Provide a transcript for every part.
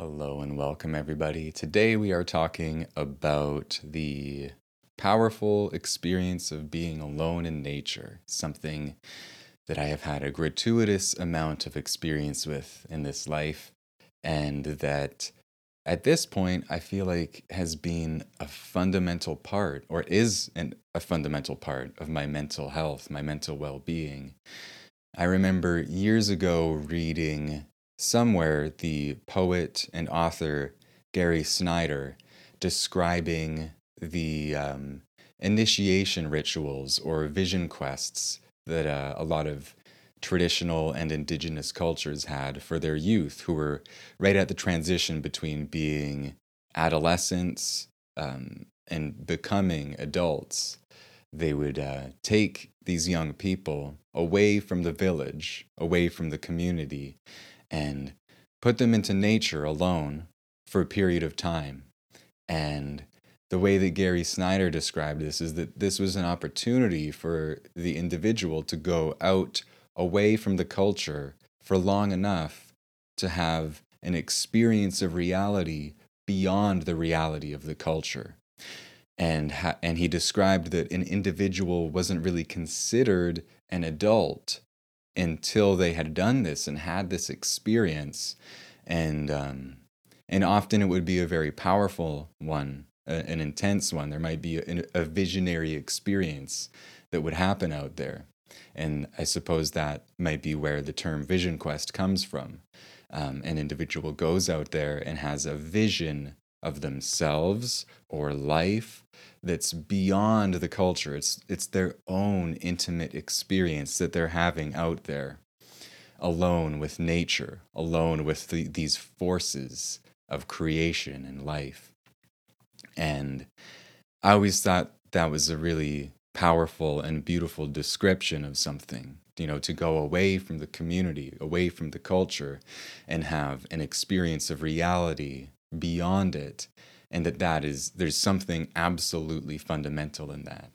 Hello and welcome, everybody. Today we are talking about the powerful experience of being alone in nature, something that I have had a gratuitous amount of experience with in this life, and that at this point I feel like has been a fundamental part, or is an, a fundamental part of my mental health, my mental well being. I remember years ago reading somewhere the poet and author Gary Snyder describing the um, initiation rituals or vision quests that uh, a lot of traditional and indigenous cultures had for their youth who were right at the transition between being adolescents um, and becoming adults. They would uh, take these young people away from the village, away from the community, and put them into nature alone for a period of time. And the way that Gary Snyder described this is that this was an opportunity for the individual to go out away from the culture for long enough to have an experience of reality beyond the reality of the culture. And, ha- and he described that an individual wasn't really considered an adult until they had done this and had this experience. And um, and often it would be a very powerful one a, an intense one. There might be a, a visionary experience that would happen out there. And i suppose that might be where the term vision quest comes from. Um, an individual goes out there and has a vision of themselves or life that's beyond the culture. It's it's their own intimate experience that they're having out there, alone with nature, alone with the, these forces of creation and life. And I always thought that was a really powerful and beautiful description of something you know to go away from the community away from the culture and have an experience of reality beyond it and that that is there's something absolutely fundamental in that.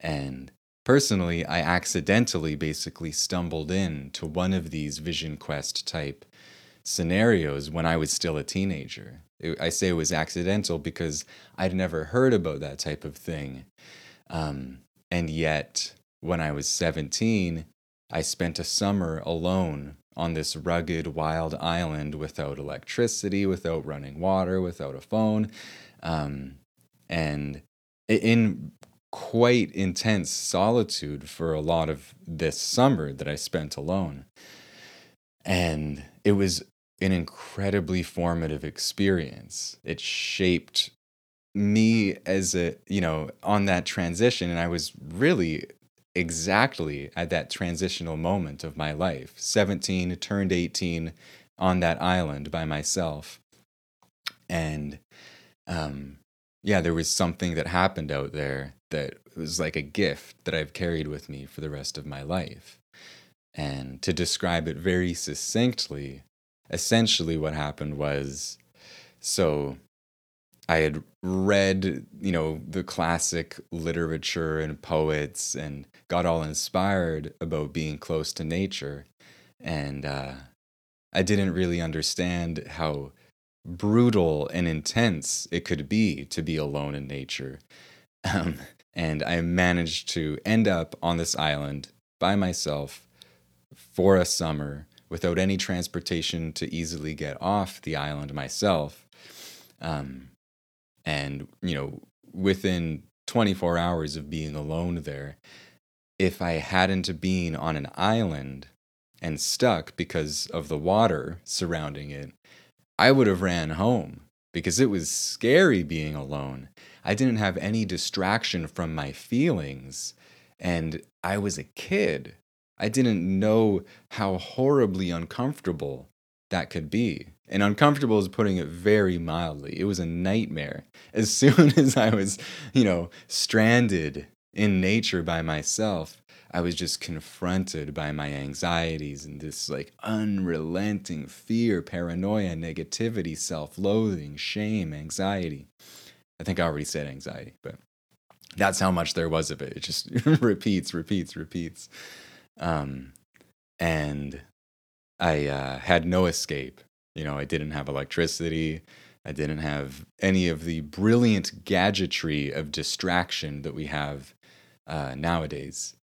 And personally i accidentally basically stumbled into one of these vision quest type scenarios when i was still a teenager. I say it was accidental because i'd never heard about that type of thing. Um, and yet when i was 17 i spent a summer alone on this rugged, wild island without electricity, without running water, without a phone, um, and in quite intense solitude for a lot of this summer that I spent alone. And it was an incredibly formative experience. It shaped me as a, you know, on that transition. And I was really exactly at that transitional moment of my life. 17 turned 18 on that island by myself. And um, yeah there was something that happened out there that was like a gift that i've carried with me for the rest of my life. And to describe it very succinctly essentially what happened was so I had read, you know, the classic literature and poets and got all inspired about being close to nature. And uh, I didn't really understand how brutal and intense it could be to be alone in nature. Um, and I managed to end up on this island by myself for a summer without any transportation to easily get off the island myself. Um, and you know within 24 hours of being alone there if i hadn't been on an island and stuck because of the water surrounding it i would have ran home because it was scary being alone. I didn't have any distraction from my feelings and i was a kid. I didn't know how horribly uncomfortable that could be and uncomfortable is putting it very mildly. It was a nightmare. As soon as I was, you know, stranded in nature by myself, I was just confronted by my anxieties and this like unrelenting fear, paranoia, negativity, self loathing, shame, anxiety. I think I already said anxiety, but that's how much there was of it. It just repeats, repeats, repeats. Um, and I uh, had no escape You know, I didn't have electricity. I didn't have any of the brilliant gadgetry of distraction that we have uh, nowadays.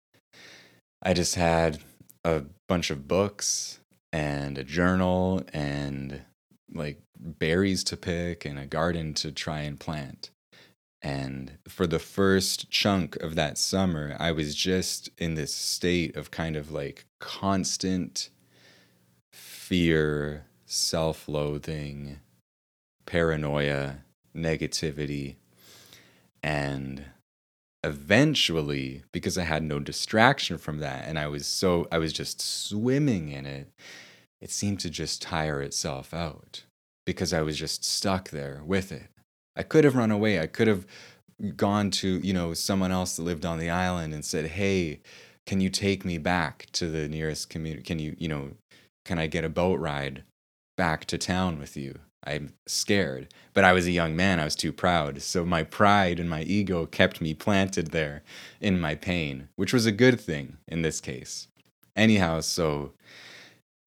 I just had a bunch of books and a journal and like berries to pick and a garden to try and plant. And for the first chunk of that summer, I was just in this state of kind of like constant fear, self loathing, paranoia, negativity. And eventually, because I had no distraction from that and I was so, I was just swimming in it, it seemed to just tire itself out because I was just stuck there with it. I could have run away. I could have gone to, you know, someone else that lived on the island and said, "Hey, can you take me back to the nearest community? Can you, you know, can I get a boat ride back to town with you?" I'm scared, but I was a young man. I was too proud. So my pride and my ego kept me planted there in my pain, which was a good thing in this case. Anyhow, so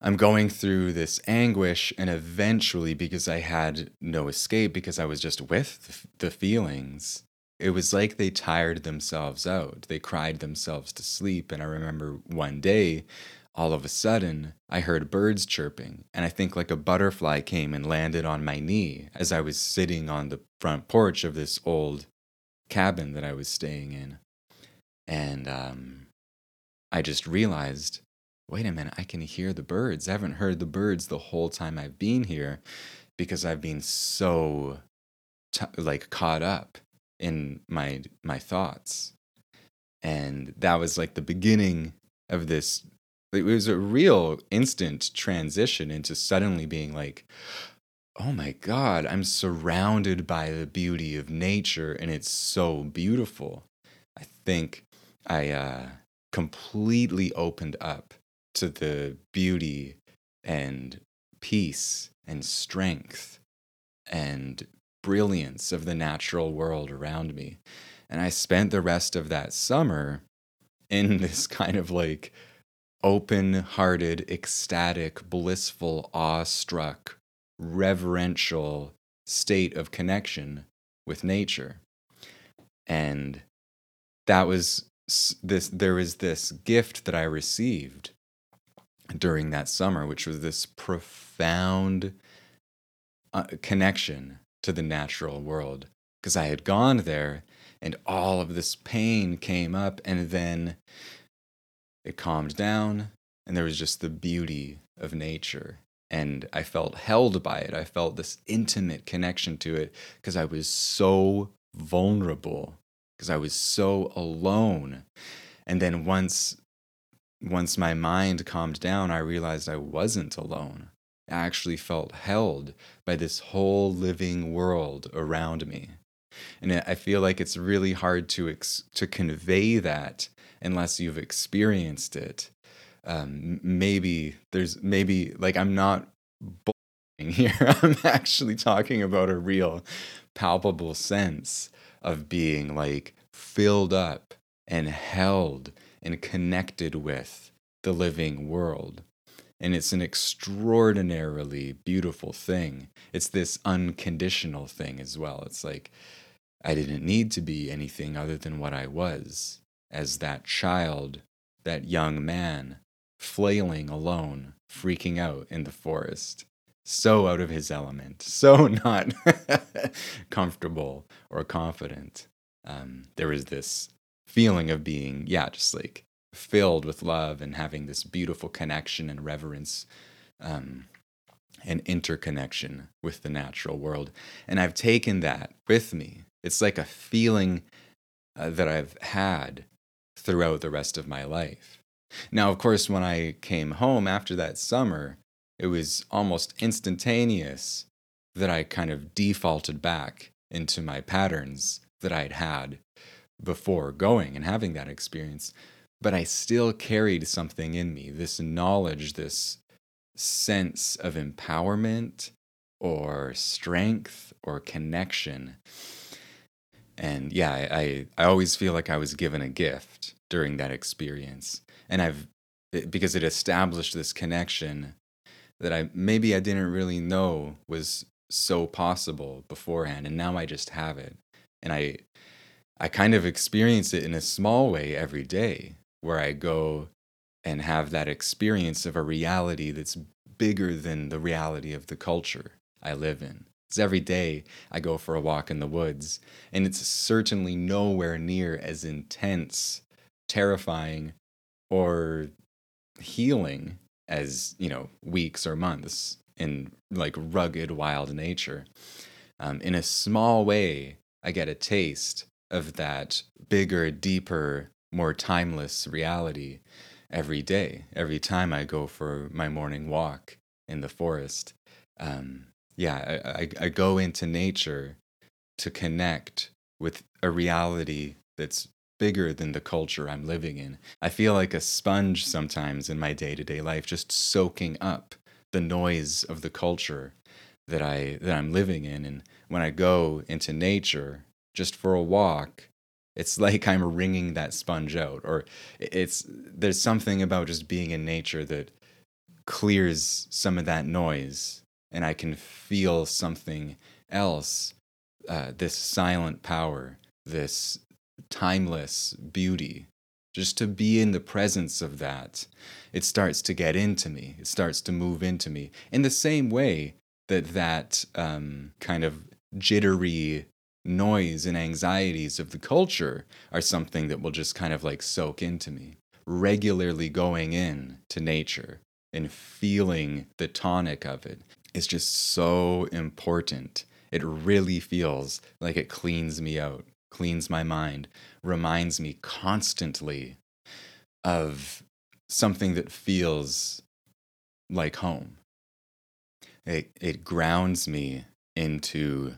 I'm going through this anguish, and eventually, because I had no escape, because I was just with the feelings, it was like they tired themselves out. They cried themselves to sleep. And I remember one day, all of a sudden, I heard birds chirping, and I think like a butterfly came and landed on my knee as I was sitting on the front porch of this old cabin that I was staying in. And um, I just realized wait a minute, I can hear the birds. I haven't heard the birds the whole time I've been here because I've been so t- like caught up in my my thoughts. And that was like the beginning of this it was a real instant transition into suddenly being like oh my god, I'm surrounded by the beauty of nature and it's so beautiful. I think I uh completely opened up to the beauty and peace and strength and brilliance of the natural world around me. And I spent the rest of that summer in this kind of like open hearted, ecstatic, blissful, awestruck, reverential state of connection with nature. And that was this, there was this gift that I received during that summer, which was this profound uh, connection to the natural world. Because I had gone there and all of this pain came up, and then it calmed down, and there was just the beauty of nature. And I felt held by it. I felt this intimate connection to it because I was so vulnerable, because I was so alone. And then once once my mind calmed down, I realized I wasn't alone. I actually felt held by this whole living world around me. And I feel like it's really hard to ex- to convey that unless you've experienced it. Um, maybe there's maybe like I'm not here. I'm actually talking about a real palpable sense of being like filled up and held and connected with the living world. And it's an extraordinarily beautiful thing. It's this unconditional thing as well. It's like, I didn't need to be anything other than what I was as that child, that young man, flailing alone, freaking out in the forest. So out of his element, so not comfortable or confident. Um, there was this feeling of being, yeah, just like filled with love and having this beautiful connection and reverence um, and interconnection with the natural world. And I've taken that with me. It's like a feeling uh, that I've had throughout the rest of my life. Now, of course, when I came home after that summer, it was almost instantaneous that I kind of defaulted back into my patterns that I'd had before going and having that experience. But I still carried something in me this knowledge, this sense of empowerment or strength or connection. And yeah, I, I always feel like I was given a gift during that experience. And I've, because it established this connection that I maybe I didn't really know was so possible beforehand and now I just have it. And I I kind of experience it in a small way every day where I go and have that experience of a reality that's bigger than the reality of the culture I live in. It's every day I go for a walk in the woods, and it's certainly nowhere near as intense, terrifying, or healing as, you know, weeks or months in like rugged wild nature. Um, in a small way, I get a taste of that bigger, deeper, more timeless reality every day, every time I go for my morning walk in the forest. Um, yeah, I, I, I go into nature to connect with a reality that's bigger than the culture I'm living in. I feel like a sponge sometimes in my day to day life, just soaking up the noise of the culture that I that I'm living in. And when I go into nature just for a walk, it's like I'm wringing that sponge out. Or it's there's something about just being in nature that clears some of that noise, and I can feel something else. Uh, this silent power, this timeless beauty just to be in the presence of that, it starts to get into me. It starts to move into me in the same way that that um, kind of jittery noise and anxieties of the culture are something that will just kind of like soak into me. Regularly going in to nature and feeling the tonic of it is just so important. It really feels like it cleans me out cleans my mind, reminds me constantly of something that feels like home. It, it grounds me into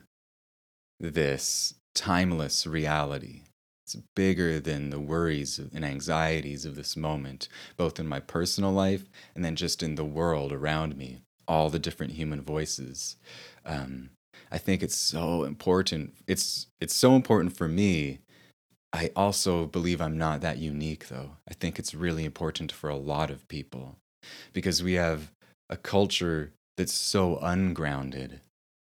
this timeless reality. It's bigger than the worries and anxieties of this moment, both in my personal life and then just in the world around me, all the different human voices. Um, I think it's so important. It's it's so important for me. I also believe I'm not that unique though. I think it's really important for a lot of people because we have a culture that's so ungrounded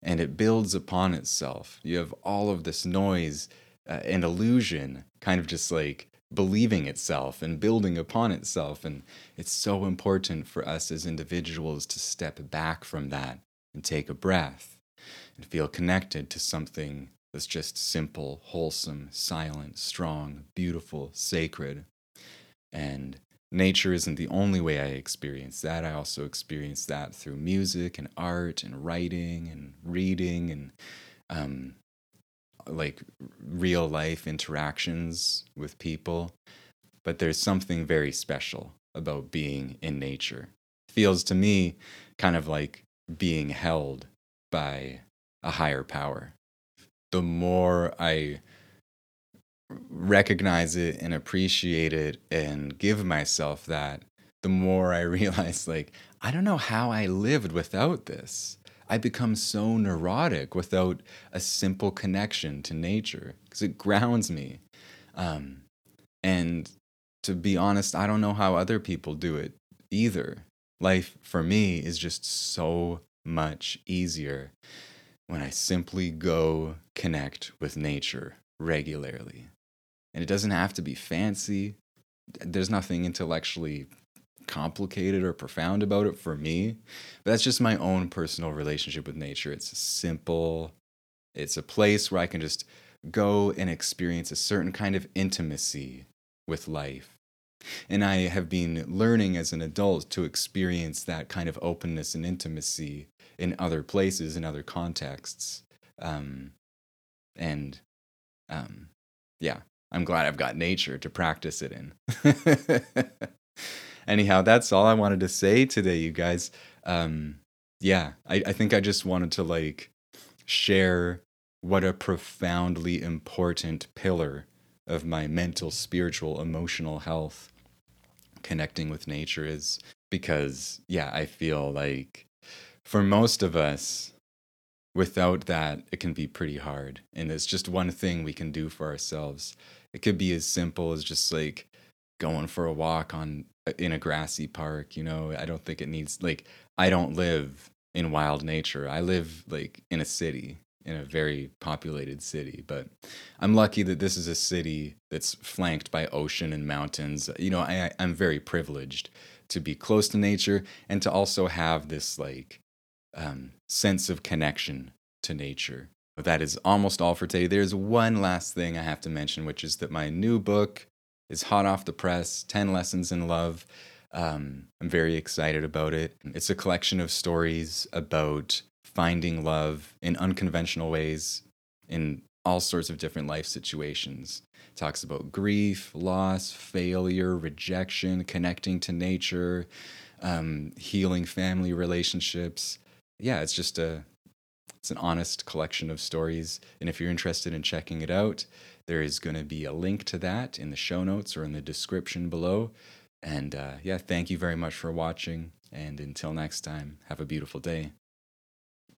and it builds upon itself. You have all of this noise uh, and illusion kind of just like believing itself and building upon itself. And it's so important for us as individuals to step back from that and take a breath and feel connected to something that's just simple, wholesome, silent, strong, beautiful, sacred. And nature isn't the only way I experience that. I also experience that through music and art and writing and reading and um, like real life interactions with people. But there's something very special about being in nature. Feels to me kind of like being held by a higher power. The more I recognize it and appreciate it and give myself that, the more I realize, like, I don't know how I lived without this. I become so neurotic without a simple connection to nature because it grounds me. Um, and to be honest, I don't know how other people do it either. Life for me is just so much easier when I simply go connect with nature regularly. And it doesn't have to be fancy. There's nothing intellectually complicated or profound about it for me. But that's just my own personal relationship with nature. It's simple, it's a place where I can just go and experience a certain kind of intimacy with life. And I have been learning as an adult to experience that kind of openness and intimacy in other places, in other contexts. Um, and um, yeah, I'm glad I've got nature to practice it in. Anyhow, that's all I wanted to say today, you guys. Um, yeah, I, I think I just wanted to like share what a profoundly important pillar of my mental, spiritual, emotional health connecting with nature is because yeah, I feel like for most of us, without that, it can be pretty hard. And it's just one thing we can do for ourselves. It could be as simple as just like going for a walk on uh, in a grassy park. You know, I don't think it needs like I don't live in wild nature. I live like in a city, in a very populated city. But I'm lucky that this is a city that's flanked by ocean and mountains. You know, I, I'm very privileged to be close to nature and to also have this like um, sense of connection to nature. But that is almost all for today. There's one last thing I have to mention, which is that my new book is hot off the press 10 Lessons in Love. Um, I'm very excited about it. It's a collection of stories about finding love in unconventional ways in all sorts of different life situations. It talks about grief, loss, failure, rejection, connecting to nature, um, healing family relationships. Yeah, it's just a it's an honest collection of stories. And if you're interested in checking it out, there is going to be a link to that in the show notes or in the description below. And uh, yeah, thank you very much for watching. And until next time, have a beautiful day.